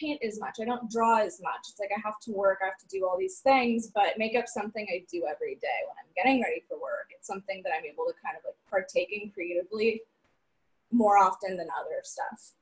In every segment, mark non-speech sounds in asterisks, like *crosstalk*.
paint as much. I don't draw as much. It's like I have to work, I have to do all these things, but makeup's something I do every day when I'm getting ready for work. It's something that I'm able to kind of like partake in creatively more often than other stuff.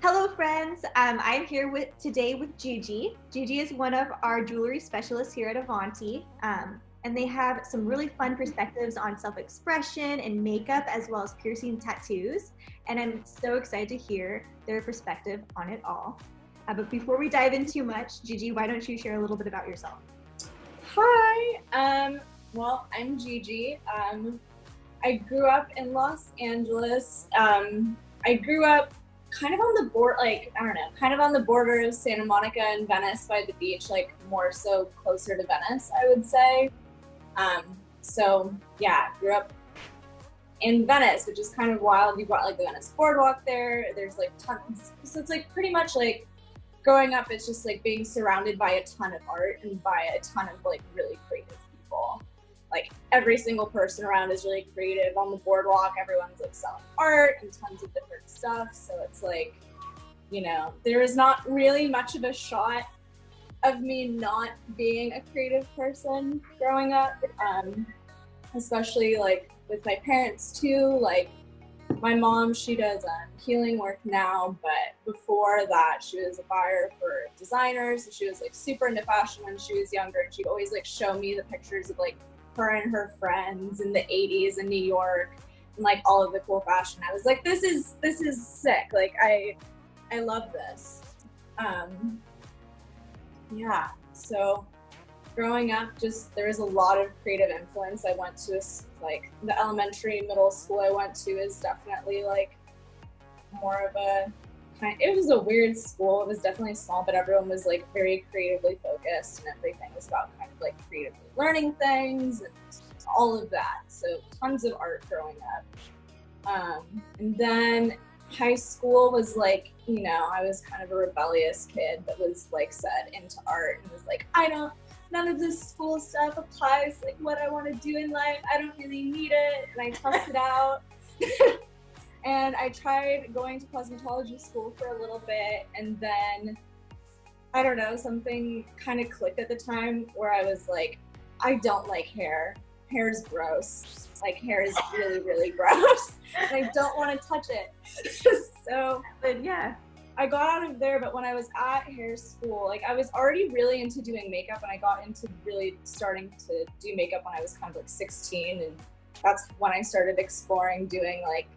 Hello, friends. Um, I'm here with today with Gigi. Gigi is one of our jewelry specialists here at Avanti. Um, and they have some really fun perspectives on self-expression and makeup as well as piercing tattoos. And i'm so excited to hear their perspective on it all. Uh, but before we dive in too much gigi why don't you share a little bit about yourself? Hi um, well i'm gigi. Um, i grew up in los angeles. Um, i grew up kind of on the board like i don't know kind of on the border of santa monica and venice by the beach like more so closer to venice i would say um, so yeah, grew up in Venice, which is kind of wild. You've got like the Venice Boardwalk there. There's like tons. So it's like pretty much like growing up, it's just like being surrounded by a ton of art and by a ton of like really creative people. Like every single person around is really creative on the boardwalk. Everyone's like selling art and tons of different stuff. So it's like, you know, there is not really much of a shot of me not being a creative person growing up, um, especially like with my parents too. Like my mom, she does um, healing work now, but before that, she was a buyer for designers. She was like super into fashion when she was younger, and she'd always like show me the pictures of like her and her friends in the 80s in New York and like all of the cool fashion. I was like, this is this is sick. Like I I love this. Um, yeah. So growing up, just there was a lot of creative influence. I went to like the elementary, middle school I went to is definitely like more of a kind. It was a weird school. It was definitely small, but everyone was like very creatively focused, and everything was about kind of like creatively learning things and all of that. So tons of art growing up. Um, and then high school was like, you know, I was kind of a rebellious kid that was like said into art and was like, I don't, none of this school stuff applies like what I want to do in life. I don't really need it. And I tossed it *laughs* out. and I tried going to cosmetology school for a little bit and then I don't know, something kind of clicked at the time where I was like, I don't like hair. Hair is gross like hair is really, really gross. and I don't want to touch it. *laughs* so, but yeah, I got out of there. But when I was at hair school, like I was already really into doing makeup, and I got into really starting to do makeup when I was kind of like 16, and that's when I started exploring doing like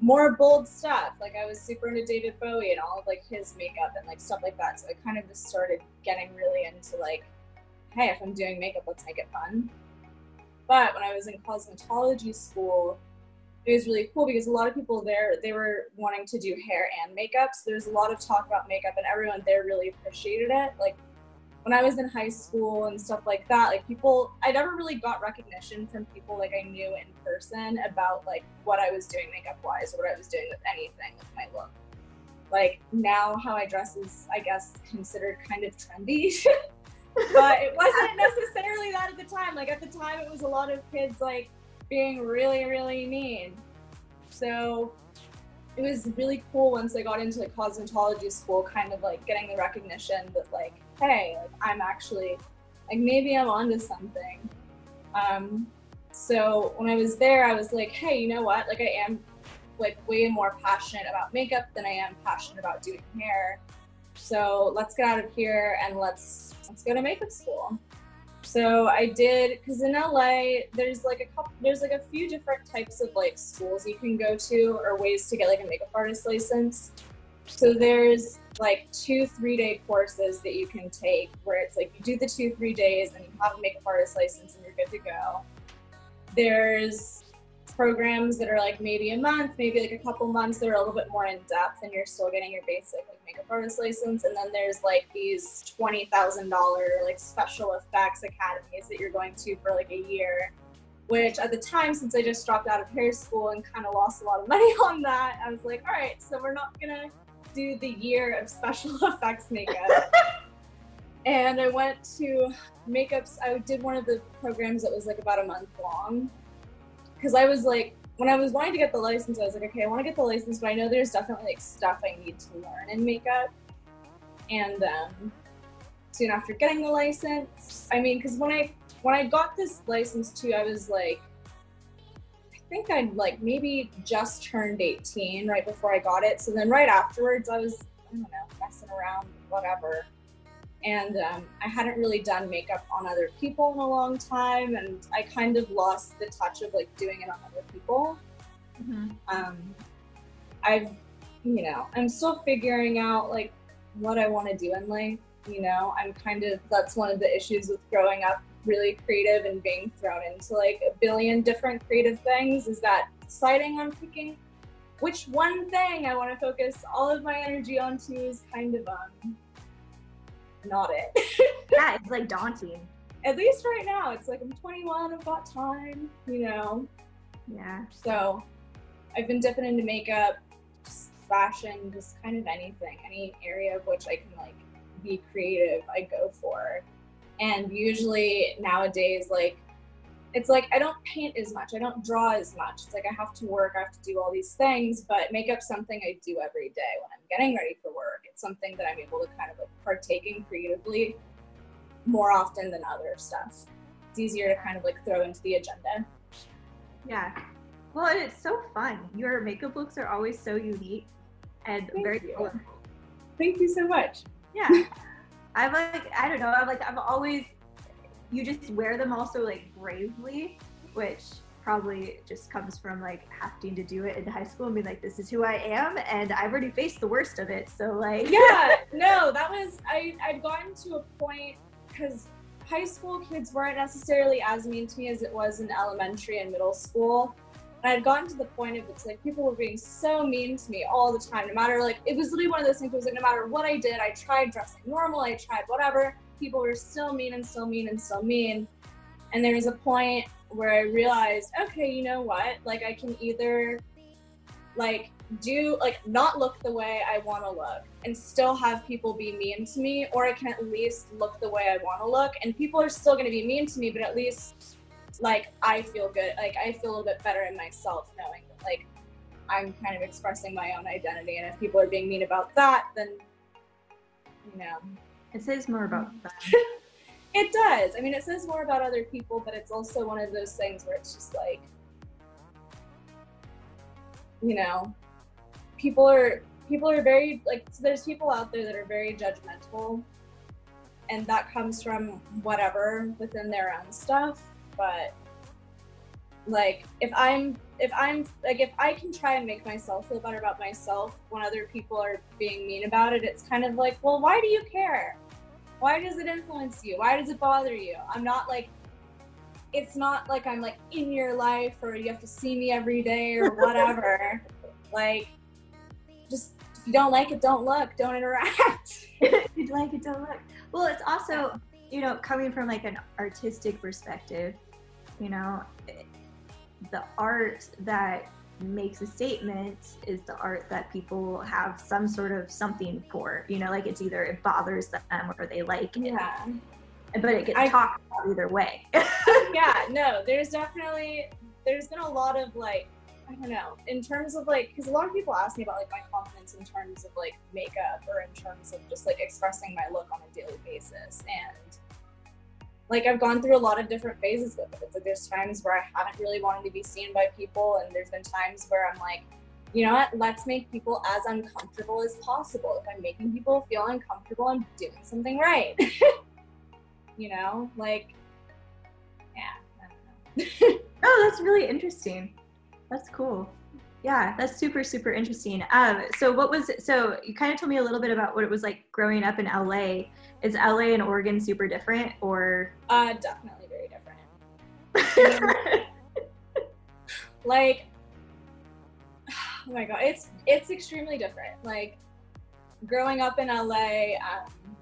more bold stuff. Like I was super into David Bowie and all of like his makeup and like stuff like that. So I kind of just started getting really into like, hey, if I'm doing makeup, let's make it fun. But when I was in cosmetology school, it was really cool because a lot of people there they were wanting to do hair and makeup. So there's a lot of talk about makeup, and everyone there really appreciated it. Like when I was in high school and stuff like that, like people, I never really got recognition from people like I knew in person about like what I was doing makeup wise or what I was doing with anything with my look. Like now, how I dress is, I guess, considered kind of trendy. *laughs* but it wasn't necessarily that at the time. Like at the time, it was a lot of kids like being really, really mean. So it was really cool once I got into like cosmetology school, kind of like getting the recognition that like, hey, like I'm actually like maybe I'm onto something. Um, so when I was there, I was like, hey, you know what? Like I am like way more passionate about makeup than I am passionate about doing hair. So let's get out of here and let's let's go to makeup school. So I did because in LA there's like a couple there's like a few different types of like schools you can go to or ways to get like a makeup artist license. So there's like two three day courses that you can take where it's like you do the two three days and you have a makeup artist license and you're good to go. There's programs that are like maybe a month, maybe like a couple months that are a little bit more in depth and you're still getting your basic like makeup artist license. And then there's like these twenty thousand dollar like special effects academies that you're going to for like a year. Which at the time, since I just dropped out of hair school and kind of lost a lot of *laughs* money on that, I was like, all right, so we're not gonna do the year of special *laughs* effects makeup. *laughs* and I went to makeups. I did one of the programs that was like about a month long because I was like when I was wanting to get the license, I was like, okay, I want to get the license, but I know there's definitely like stuff I need to learn in makeup. And um, soon after getting the license, I mean, because when I when I got this license too, I was like, I think I'd like maybe just turned 18 right before I got it. So then right afterwards, I was I don't know messing around, whatever. And um, I hadn't really done makeup on other people in a long time, and I kind of lost the touch of like doing it on other people. Mm-hmm. Um, I've, you know, I'm still figuring out like what I want to do in life. You know, I'm kind of that's one of the issues with growing up really creative and being thrown into like a billion different creative things is that deciding on picking which one thing I want to focus all of my energy onto is kind of um not it. *laughs* Yeah, it's like daunting. At least right now, it's like I'm 21, I've got time, you know. Yeah. So I've been dipping into makeup, just fashion, just kind of anything, any area of which I can like be creative, I go for. And usually nowadays, like it's like I don't paint as much, I don't draw as much. It's like I have to work, I have to do all these things, but makeup's something I do every day when I'm getting ready for work. It's something that I'm able to kind of like partake in creatively more often than other stuff. It's easier to kind of like throw into the agenda. Yeah. Well, and it's so fun. Your makeup looks are always so unique and Thank very you. colorful. Thank you so much. Yeah. *laughs* I'm like, I don't know. I'm like, I've always, you just wear them also like bravely, which probably just comes from like having to do it in high school and be like, this is who I am. And I've already faced the worst of it. So, like, yeah, no, that was I. I'd gotten to a point because high school kids weren't necessarily as mean to me as it was in elementary and middle school. And I'd gotten to the point of it's like people were being so mean to me all the time, no matter like it was literally one of those things. It was like no matter what I did, I tried dressing normal, I tried whatever. People were still mean and still mean and still mean. And there was a point where I realized, okay, you know what? Like I can either like do like not look the way I want to look and still have people be mean to me, or I can at least look the way I want to look, and people are still going to be mean to me, but at least like I feel good, like I feel a little bit better in myself knowing that like I'm kind of expressing my own identity, and if people are being mean about that, then you know it says more about mm. that. *laughs* it does. I mean, it says more about other people, but it's also one of those things where it's just like, you know, people are people are very like so there's people out there that are very judgmental, and that comes from whatever within their own stuff. But like, if I'm if I'm like if I can try and make myself feel better about myself when other people are being mean about it, it's kind of like, well, why do you care? Why does it influence you? Why does it bother you? I'm not like it's not like I'm like in your life or you have to see me every day or *laughs* whatever. like just if you don't like it, don't look, don't interact. *laughs* if you like it, don't look. Well, it's also, you know, coming from like an artistic perspective, you know, the art that makes a statement is the art that people have some sort of something for. You know, like it's either it bothers them or they like it. yeah. But it gets I- talked about either way. *laughs* yeah, no, there's definitely there's been a lot of like I don't know in terms of like because a lot of people ask me about like my confidence in terms of like makeup or in terms of just like expressing my look on a daily basis and like I've gone through a lot of different phases with it. Like there's times where I haven't really wanted to be seen by people and there's been times where I'm like you know what let's make people as uncomfortable as possible if i'm making people feel uncomfortable i'm doing something right *laughs* you know like yeah I don't know. *laughs* Oh, that's really interesting. That's cool. Yeah, that's super, super interesting. Um, so what was so you kind of told me a little bit about what it was like growing up in LA. Is LA and Oregon super different or Uh, definitely very different. *laughs* Like, *sighs* oh my god, it's it's extremely different. Like, growing up in LA, um,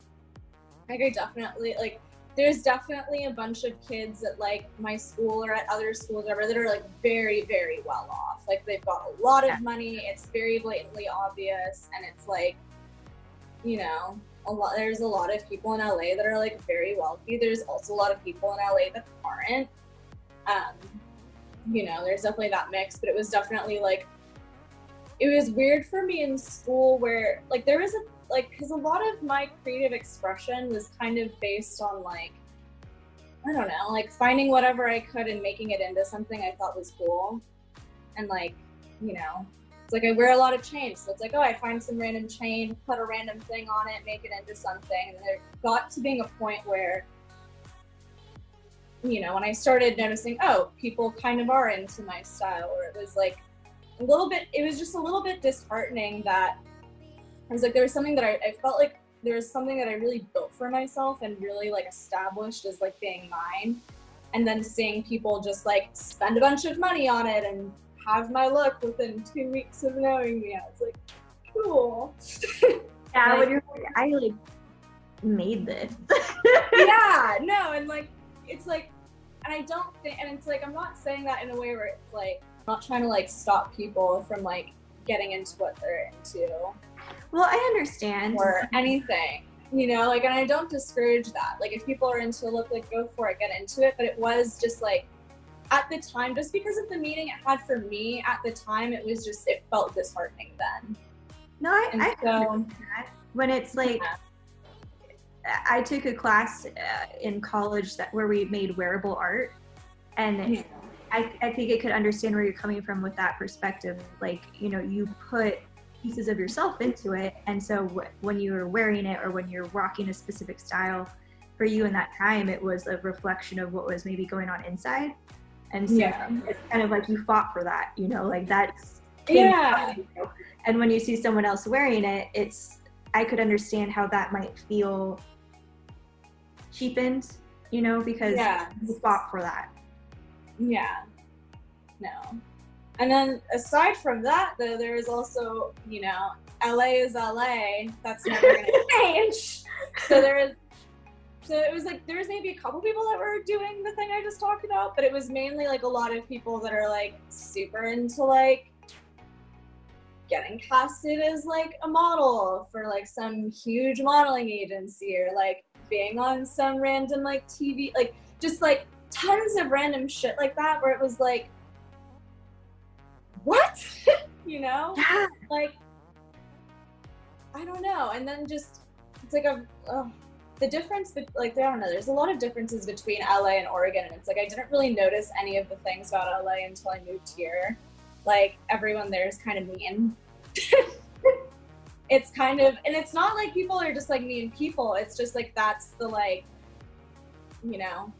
like I definitely like. There's definitely a bunch of kids at like my school or at other schools, whatever, that are like very, very well off. Like they've got a lot of money. It's very blatantly obvious, and it's like, you know, a lot. There's a lot of people in LA that are like very wealthy. There's also a lot of people in LA that aren't. Um, you know, there's definitely that mix, but it was definitely like it was weird for me in school where like there was a like because a lot of my creative expression was kind of based on like I don't know, like finding whatever I could and making it into something I thought was cool. And like, you know, it's like I wear a lot of chains. So it's like, oh, I find some random chain, put a random thing on it, make it into something. And there got to being a point where, you know, when I started noticing, oh, people kind of are into my style, or it was like a little bit, it was just a little bit disheartening that I was like, there was something that I, I felt like there was something that I really built for myself and really like established as like being mine. And then seeing people just like spend a bunch of money on it and have my look within two weeks of knowing me. I was like, cool. Yeah, like, you're I like made this. *laughs* yeah, *laughs* no, and like it's like and I don't think and it's like I'm not saying that in a way where it's like not trying to like stop people from like getting into what they're into. Well, I understand. Or anything. You know, like and I don't discourage that. Like if people are into look like go for it, get into it. But it was just like at the time, just because of the meaning it had for me at the time, it was just it felt disheartening then. No, I, I so, when it's like yeah. I took a class uh, in college that where we made wearable art, and yeah. I, I think I could understand where you're coming from with that perspective. Like you know, you put pieces of yourself into it, and so w- when you were wearing it or when you're rocking a specific style, for you in that time, it was a reflection of what was maybe going on inside. And so yeah. it's kind of like you fought for that, you know, like that's yeah. And when you see someone else wearing it, it's I could understand how that might feel cheapened, you know, because you fought for that. Yeah. No. And then aside from that, though, there is also, you know, LA is LA. That's never going *laughs* to change. So there is so it was like there was maybe a couple people that were doing the thing I just talked about, but it was mainly like a lot of people that are like super into like getting casted as like a model for like some huge modeling agency or like being on some random like TV like just like tons of random shit like that where it was like what *laughs* you know yeah. like I don't know and then just it's like a oh, the difference, but like I don't know, there's a lot of differences between LA and Oregon, and it's like I didn't really notice any of the things about LA until I moved here. Like everyone there is kind of mean. *laughs* it's kind of, and it's not like people are just like mean people. It's just like that's the like, you know,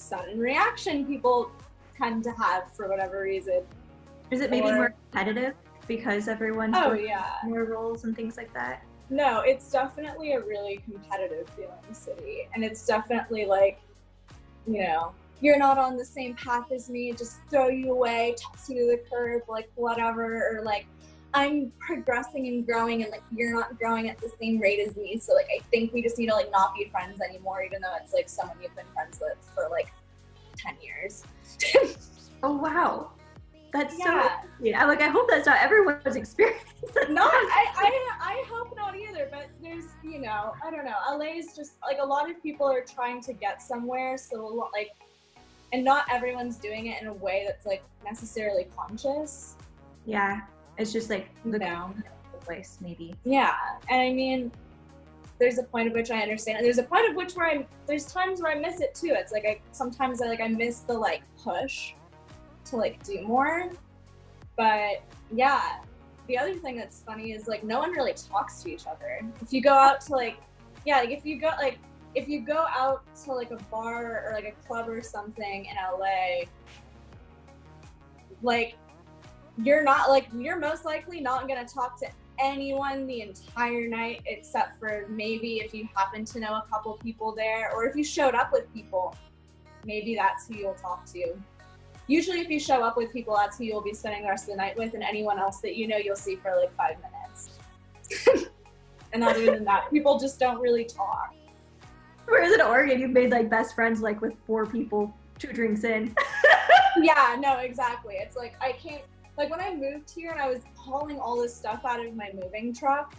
sudden reaction people tend to have for whatever reason. Is it maybe or, more competitive because everyone's oh yeah more roles and things like that? No, it's definitely a really competitive feeling city. And it's definitely like, you know, you're not on the same path as me, just throw you away, toss you to the curb, like whatever, or like I'm progressing and growing and like you're not growing at the same rate as me. So like I think we just need to like not be friends anymore, even though it's like someone you've been friends with for like ten years. *laughs* oh wow. That's yeah. so yeah. Like I hope that's not everyone's experience. *laughs* not I, I I hope not either. But there's you know I don't know. LA is just like a lot of people are trying to get somewhere. So a lot like, and not everyone's doing it in a way that's like necessarily conscious. Yeah, it's just like the no. place maybe. Yeah, and I mean, there's a point at which I understand, and there's a point of which where I there's times where I miss it too. It's like I sometimes I like I miss the like push to like do more. But yeah, the other thing that's funny is like no one really talks to each other. If you go out to like yeah, like if you go like if you go out to like a bar or like a club or something in LA, like you're not like you're most likely not gonna talk to anyone the entire night except for maybe if you happen to know a couple people there or if you showed up with people, maybe that's who you'll talk to usually if you show up with people, that's who you'll be spending the rest of the night with, and anyone else that you know you'll see for like five minutes. *laughs* and other than that, people just don't really talk. Whereas in Oregon, you've made like best friends like with four people, two drinks in. *laughs* yeah, no, exactly. It's like I can't like when I moved here and I was hauling all this stuff out of my moving truck,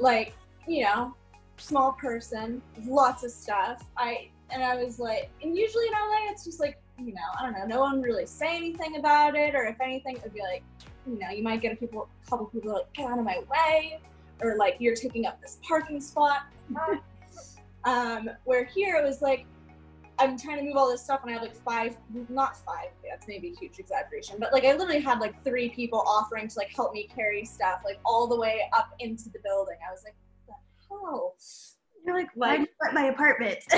like, you know, small person, lots of stuff. I and I was like, and usually in LA, it's just like you know, I don't know, no one really say anything about it, or if anything, it would be like, you know, you might get a people, couple people like, get out of my way, or like you're taking up this parking spot. *laughs* um, where here it was like, I'm trying to move all this stuff, and I have like five, not five, that's maybe a huge exaggeration, but like I literally had like three people offering to like help me carry stuff like all the way up into the building. I was like, what the hell? You're like, why like, do my apartment? *laughs*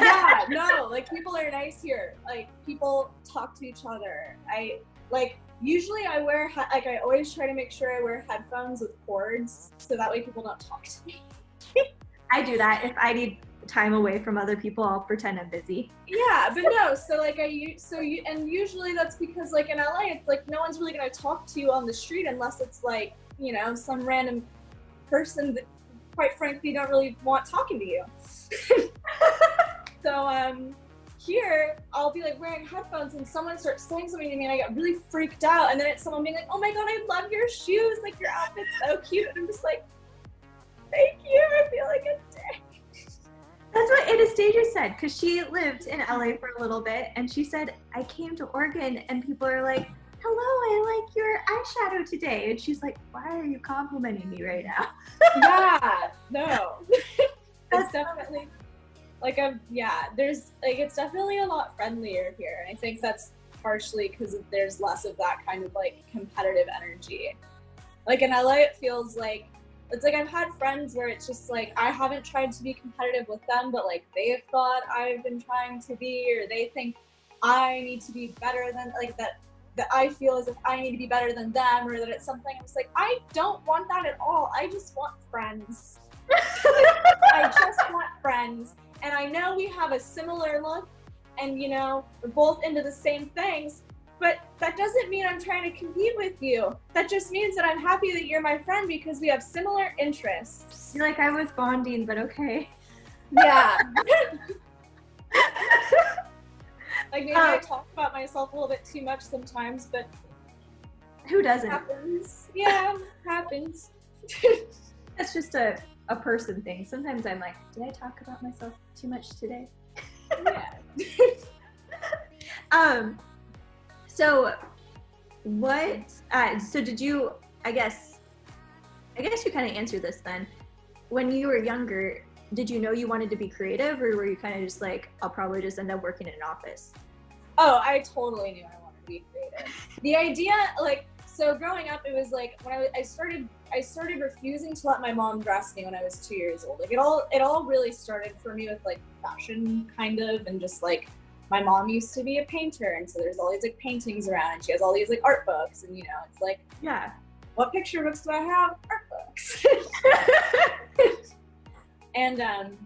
yeah, no, *laughs* like people are nice here. Like people talk to each other. I like usually I wear like I always try to make sure I wear headphones with cords so that way people don't talk to me. *laughs* I do that if I need time away from other people. I'll pretend I'm busy. Yeah, but no. So like I so you and usually that's because like in LA it's like no one's really gonna talk to you on the street unless it's like you know some random person that quite frankly don't really want talking to you. *laughs* so um here I'll be like wearing headphones and someone starts saying something to me and I get really freaked out and then it's someone being like, Oh my god, I love your shoes, like your outfit's so cute and I'm just like, Thank you, I feel like dick. That's what Anastasia said, because she lived in LA for a little bit and she said, I came to Oregon and people are like, hello, I like your eyeshadow today. And she's like, why are you complimenting me right now? *laughs* yeah, no. *laughs* it's definitely like a, yeah, there's like, it's definitely a lot friendlier here. And I think that's partially because there's less of that kind of like competitive energy. Like in LA, it feels like, it's like I've had friends where it's just like I haven't tried to be competitive with them, but like they've thought I've been trying to be, or they think I need to be better than like that that I feel as if I need to be better than them or that it's something I'm just like, I don't want that at all. I just want friends. I just want friends. And I know we have a similar look and you know, we're both into the same things, but that doesn't mean I'm trying to compete with you. That just means that I'm happy that you're my friend because we have similar interests. You're like I was bonding, but okay. Yeah. *laughs* *laughs* Like maybe I talk about myself a little bit too much sometimes, but who doesn't? Happens. Yeah, happens. *laughs* That's just a, a person thing. Sometimes I'm like, did I talk about myself too much today? Yeah. um. So, what? Uh, so did you? I guess. I guess you kind of answered this then. When you were younger, did you know you wanted to be creative or were you kind of just like i'll probably just end up working in an office oh i totally knew i wanted to be creative the idea like so growing up it was like when I, I started i started refusing to let my mom dress me when i was two years old like it all it all really started for me with like fashion kind of and just like my mom used to be a painter and so there's all these like paintings around and she has all these like art books and you know it's like yeah what picture books do i have art books *laughs* And um,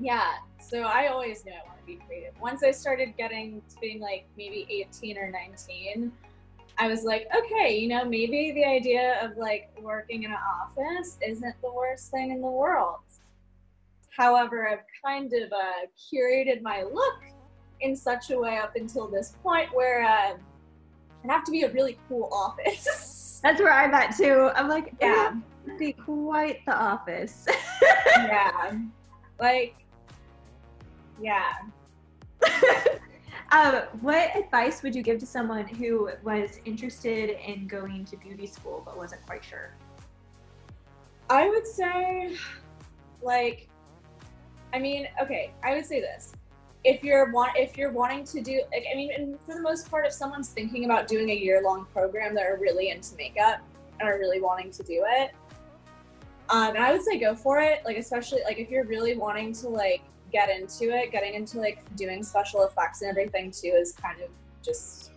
yeah, so I always knew I wanted to be creative. Once I started getting to being like maybe 18 or 19, I was like, okay, you know, maybe the idea of like working in an office isn't the worst thing in the world. However, I've kind of uh, curated my look in such a way up until this point where uh, it have to be a really cool office. *laughs* That's where I'm at too. I'm like, yeah, be quite the office. *laughs* yeah. Like, yeah. *laughs* um, what advice would you give to someone who was interested in going to beauty school but wasn't quite sure? I would say, like, I mean, okay, I would say this. If you're want, if you're wanting to do, like, I mean, for the most part, if someone's thinking about doing a year long program, that are really into makeup and are really wanting to do it, um, and I would say go for it. Like especially like if you're really wanting to like get into it, getting into like doing special effects and everything too is kind of just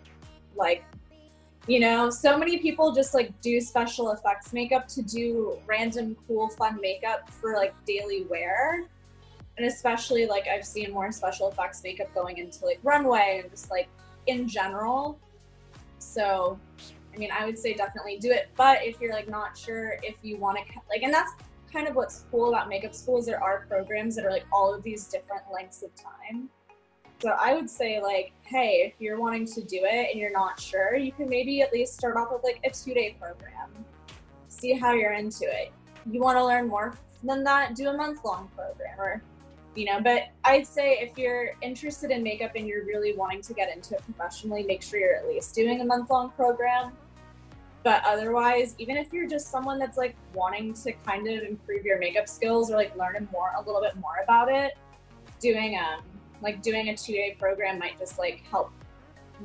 like you know, so many people just like do special effects makeup to do random cool fun makeup for like daily wear. And especially like I've seen more special effects makeup going into like runway and just like in general. So I mean, I would say definitely do it. But if you're like not sure if you want to, like, and that's kind of what's cool about makeup schools. There are programs that are like all of these different lengths of time. So I would say like, hey, if you're wanting to do it and you're not sure, you can maybe at least start off with like a two day program. See how you're into it. You want to learn more than that, do a month long program or you know, but I'd say if you're interested in makeup and you're really wanting to get into it professionally, make sure you're at least doing a month long program. But otherwise, even if you're just someone that's like wanting to kind of improve your makeup skills or like learn more a little bit more about it, doing um like doing a two day program might just like help,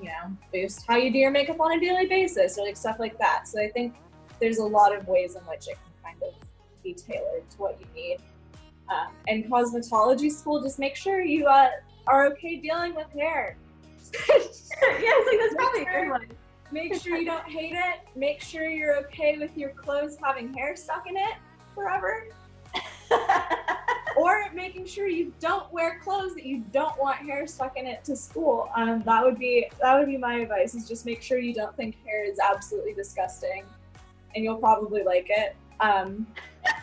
you know, boost how you do your makeup on a daily basis or like stuff like that. So I think there's a lot of ways in which it can kind of be tailored to what you need. Um, and cosmetology school, just make sure you uh, are okay dealing with hair. *laughs* yeah, think that's probably a good one. Make sure you don't hate it. Make sure you're okay with your clothes having hair stuck in it forever. *laughs* or making sure you don't wear clothes that you don't want hair stuck in it to school. Um, that would be that would be my advice. Is just make sure you don't think hair is absolutely disgusting, and you'll probably like it. Um, *laughs*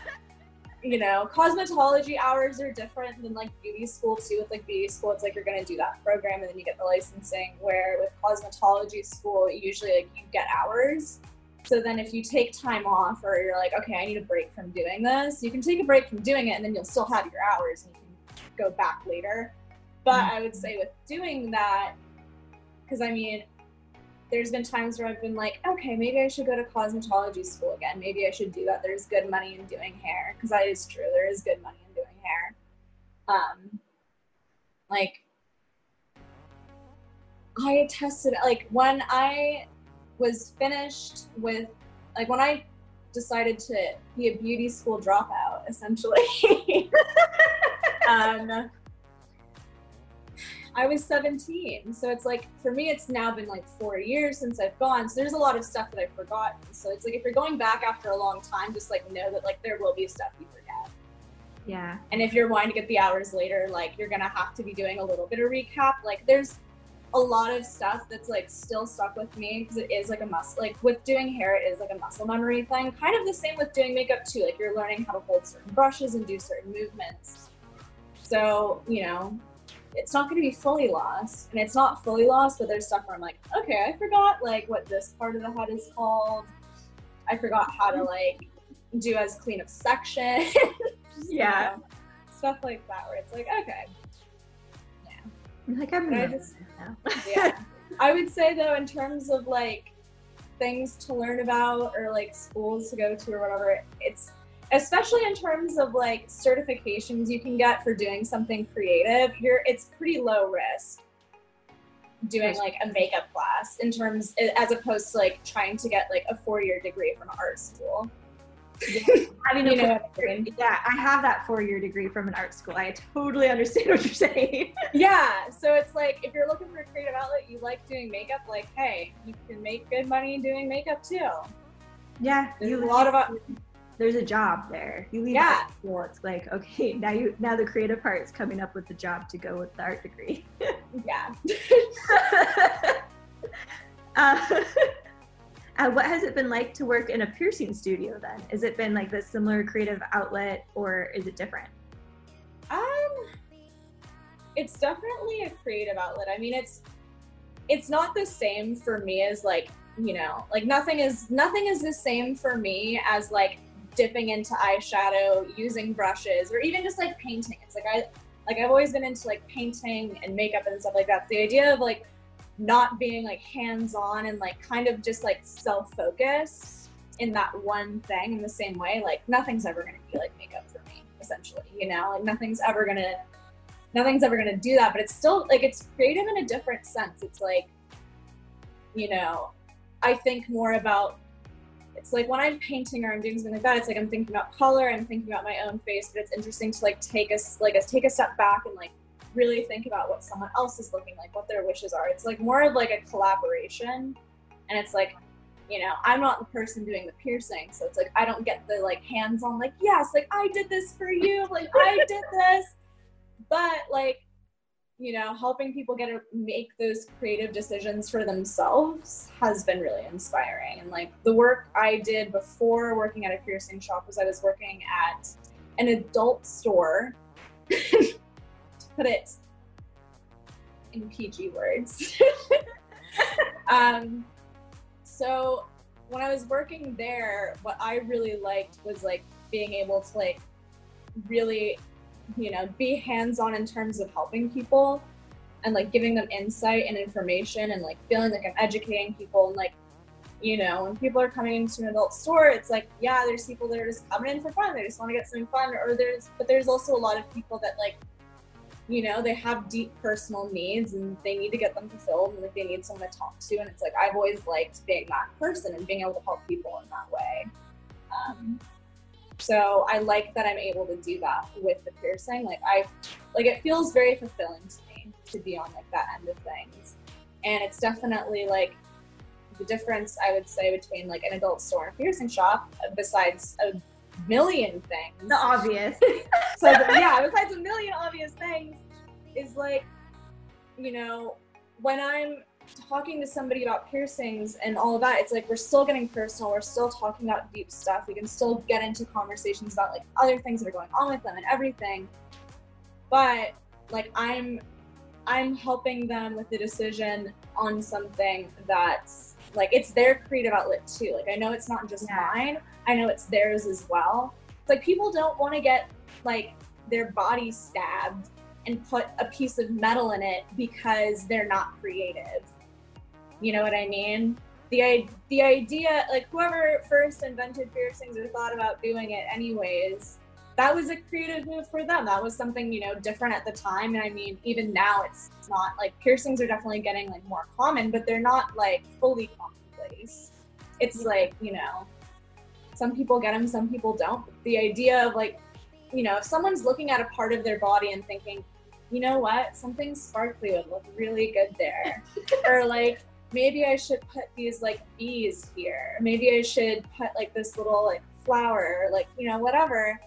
you know, cosmetology hours are different than like beauty school too. With like beauty school, it's like you're gonna do that program and then you get the licensing. Where with cosmetology school, usually like you get hours. So then if you take time off or you're like, okay, I need a break from doing this, you can take a break from doing it and then you'll still have your hours and you can go back later. But mm-hmm. I would say with doing that, because I mean, there's been times where I've been like, okay, maybe I should go to cosmetology school again. Maybe I should do that. There's good money in doing hair because that is true. There is good money in doing hair. Um, like I tested like when I was finished with like when I decided to be a beauty school dropout, essentially. *laughs* um, I was 17. So it's like, for me, it's now been like four years since I've gone. So there's a lot of stuff that I've forgotten. So it's like, if you're going back after a long time, just like know that like there will be stuff you forget. Yeah. And if you're wanting to get the hours later, like you're going to have to be doing a little bit of recap. Like there's a lot of stuff that's like still stuck with me because it is like a muscle, like with doing hair, it is like a muscle memory thing. Kind of the same with doing makeup too. Like you're learning how to hold certain brushes and do certain movements. So, you know, it's not going to be fully lost and it's not fully lost but there's stuff where i'm like okay i forgot like what this part of the head is called. I forgot how to like do as clean of section. *laughs* Yeah. stuff like that where it's like okay. Like I'm I just- *laughs* yeah. I would say though in terms of like things to learn about or like schools to go to or whatever it's especially in terms of like certifications you can get for doing something creative you're it's pretty low risk doing like a makeup class in terms as opposed to like trying to get like a four-year degree from an art school *laughs* you know what I mean? yeah, I have that four-year degree from an art school. I totally understand what you're saying. *laughs* yeah so it's like if you're looking for a creative outlet you like doing makeup like hey you can make good money doing makeup too Yeah, there's you a lot of there's a job there. You leave Yeah. art school, it's like okay, *laughs* now you now the creative part is coming up with the job to go with the art degree. *laughs* yeah *laughs* uh, uh, what has it been like to work in a piercing studio then? Has it been like the similar creative outlet or is it different? Um, it's definitely a creative outlet. I mean, it's it's not the same for me as like you know, like nothing is nothing is the same for me as like dipping into eyeshadow, using brushes, or even just like painting. It's like I like I've always been into like painting and makeup and stuff like that. The idea of like not being like hands on and like kind of just like self focused in that one thing in the same way, like nothing's ever gonna be like makeup for me, essentially. You know, like nothing's ever gonna nothing's ever gonna do that. But it's still like it's creative in a different sense. It's like, you know, I think more about it's like when I'm painting or I'm doing something like that, it's like I'm thinking about color, I'm thinking about my own face, but it's interesting to like take us like a take a step back and like really think about what someone else is looking like, what their wishes are. It's like more of like a collaboration. And it's like, you know, I'm not the person doing the piercing. So it's like I don't get the like hands on like, yes, like I did this for you, like I did this. But like, you know, helping people get to make those creative decisions for themselves has been really inspiring. And like the work I did before working at a piercing shop was I was working at an adult store *laughs* to put it in PG words. *laughs* um, so when I was working there, what I really liked was like being able to like really you know, be hands-on in terms of helping people and like giving them insight and information and like feeling like I'm educating people and like you know, when people are coming into an adult store, it's like, yeah, there's people that are just coming in for fun. They just want to get something fun. Or there's, but there's also a lot of people that like, you know, they have deep personal needs and they need to get them fulfilled and like they need someone to talk to. And it's like, I've always liked being that person and being able to help people in that way. Um, so I like that I'm able to do that with the piercing. Like I, like it feels very fulfilling to me to be on like that end of things. And it's definitely like the difference I would say between like an adult store and a piercing shop, uh, besides a million things. The obvious. *laughs* so the, yeah, besides a million obvious things, is like, you know, when I'm talking to somebody about piercings and all of that, it's like we're still getting personal. We're still talking about deep stuff. We can still get into conversations about like other things that are going on with them and everything. But like I'm I'm helping them with the decision on something that's like it's their creative outlet too. Like I know it's not just yeah. mine. I know it's theirs as well. It's like people don't want to get like their body stabbed and put a piece of metal in it because they're not creative. You know what I mean? The the idea like whoever first invented piercings or thought about doing it anyways that was a creative move for them. That was something, you know, different at the time. And I mean, even now it's not like piercings are definitely getting like more common, but they're not like fully commonplace. It's like, you know, some people get them, some people don't. The idea of like, you know, if someone's looking at a part of their body and thinking, you know what, something sparkly would look really good there. *laughs* or like, maybe I should put these like bees here. Maybe I should put like this little like flower, or, like, you know, whatever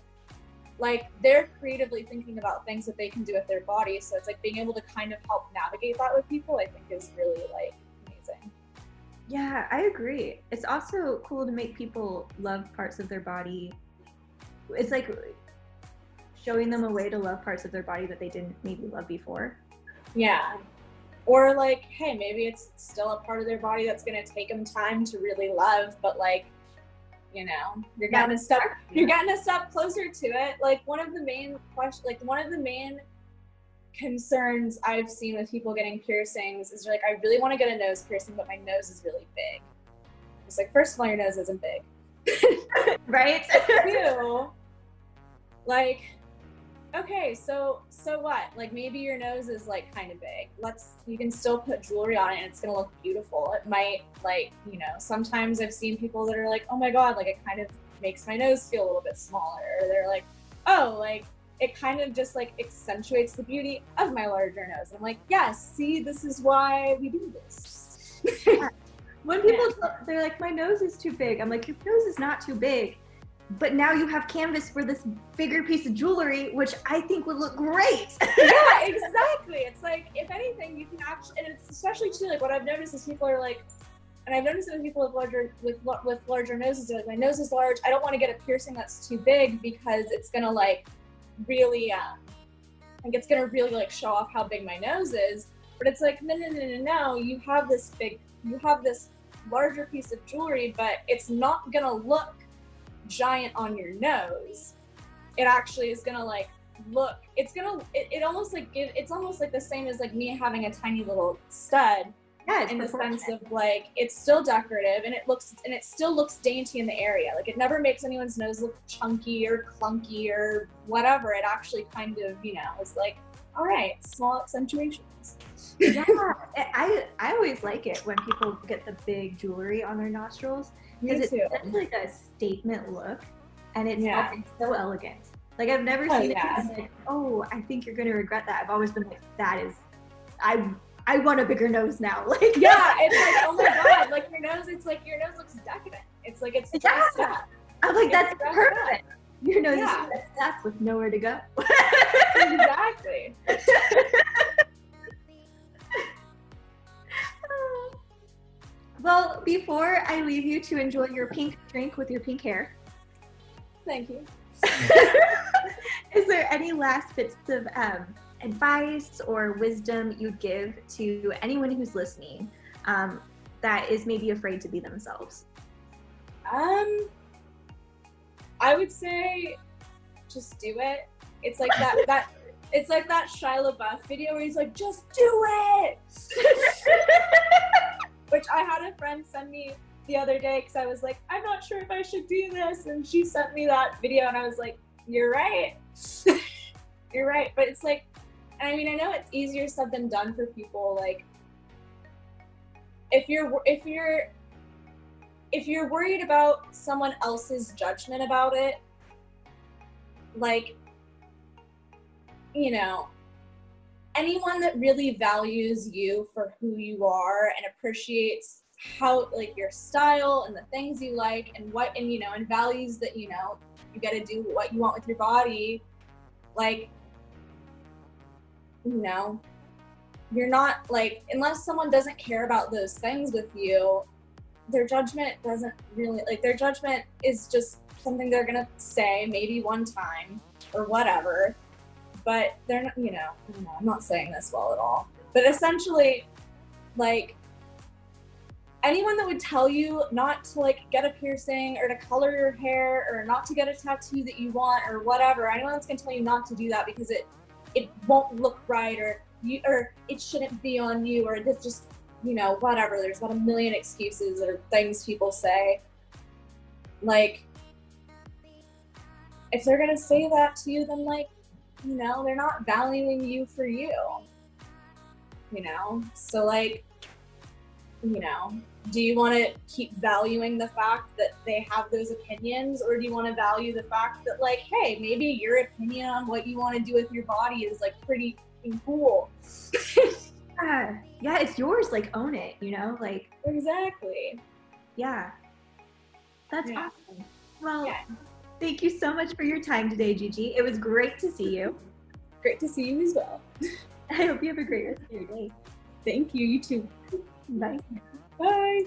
like they're creatively thinking about things that they can do with their body. So it's like being able to kind of help navigate that with people, I think is really like amazing. Yeah, I agree. It's also cool to make people love parts of their body. It's like showing them a way to love parts of their body that they didn't maybe love before. Yeah. Or like, hey, maybe it's still a part of their body that's going to take them time to really love, but like you know you're getting a step you're getting a step closer to it. Like one of the main question like one of the main concerns i've seen with people getting piercings is like i really want to get a nose piercing but my nose is really big. It's like first of all your nose isn't big. Right? *laughs* Two like okay, so so what? Like maybe your nose is like kind of big. Let's you can still put jewelry on it and it's gonna look beautiful. It might like you know sometimes I've seen people that are like, oh my god, like it kind of makes my nose feel a little bit smaller. Or they're like, oh, like it kind of just like accentuates the beauty of my larger nose. I'm like, yes, see, this is why we do this. *laughs* when people yeah. they're like, my nose is too big. I'm like, your nose is not too big but now you have canvas for this bigger piece of jewelry, which I think would look great. *laughs* yeah, exactly. It's like if anything, you can actually, and it's especially too like what I've noticed is people are like, and I've noticed with people with larger with with larger noses, like my nose is large. I don't want to get a piercing that's too big because it's gonna like really, um, like it's gonna really like show off how big my nose is. But it's like no, no, no, no, no. You have this big, you have this larger piece of jewelry, but it's not gonna look giant on your nose, it actually is gonna like look. It's gonna. It, it almost like give. It's almost like the same as like me having a tiny little stud. Yeah, in the sense of like it's still decorative and it looks and it still looks dainty in the area. Like it never makes anyone's nose look chunky or clunky or whatever. It actually kind of you know is like all right, small accentuations. yeah, I I always like it when people get the big jewelry on their nostrils because it's such like a statement look, and it's, yeah. it's so elegant. Like I've never oh, seen yeah. it like, oh, I think you're gonna regret that. I've always been like, that is, I I want a bigger nose now. *laughs* Like yeah, *laughs* it's like oh my god, like your nose. It's like your nose looks decadent. It's like it's yeah. Up. I'm like it's that's perfect. Up. Your nose yeah. is stuff with nowhere to go. *laughs* exactly. Well, before I leave you to enjoy your pink drink with your pink hair, thank you. *laughs* is there any last bits of um, advice or wisdom you'd give to anyone who's listening um, that is maybe afraid to be themselves? Um, I would say just do it. It's like that *laughs* that it's like that Shia LaBeouf video where he's like, just do it. *laughs* Which I had a friend send me the other day because I was like, I'm not sure if I should do this, and she sent me that video, and I was like, you're right. *laughs* you're right. But it's like, I mean, I know it's easier said than done for people. Like, if you're if you're if you're worried about someone else's judgment about it, like, you know, anyone that really values you for who you are and appreciates how like your style and the things you like and what and you know and values that you know you got to do what you want with your body like you know you're not like unless someone doesn't care about those things with you their judgment doesn't really like their judgment is just something they're gonna say maybe one time or whatever but they're not you know know, i'm not saying this well at all. But essentially like anyone that would tell you not to like get a piercing or to color your hair or not to get a tattoo that you want or whatever anyone that's to tell you not to do that because it it won't look right or you or it shouldn't be on you or it's just you know whatever. There's about a million excuses or things people say. Like if they're to say that to you then like you know they're not valuing you for you you know so like you know do you want to keep valuing the fact that they have those opinions or do you want to value the fact that like hey maybe your opinion on what you want to do with your body is like pretty cool *laughs* yeah, yeah, it's yours. Like own it. You know, like exactly yeah. That's Yeah. awesome. Well, Yeah. Thank you so much for your time today, Gigi. It was great to see you. Great to see you as well. *laughs* I hope you have a great rest of your day. Thank you. You too. Bye. Bye.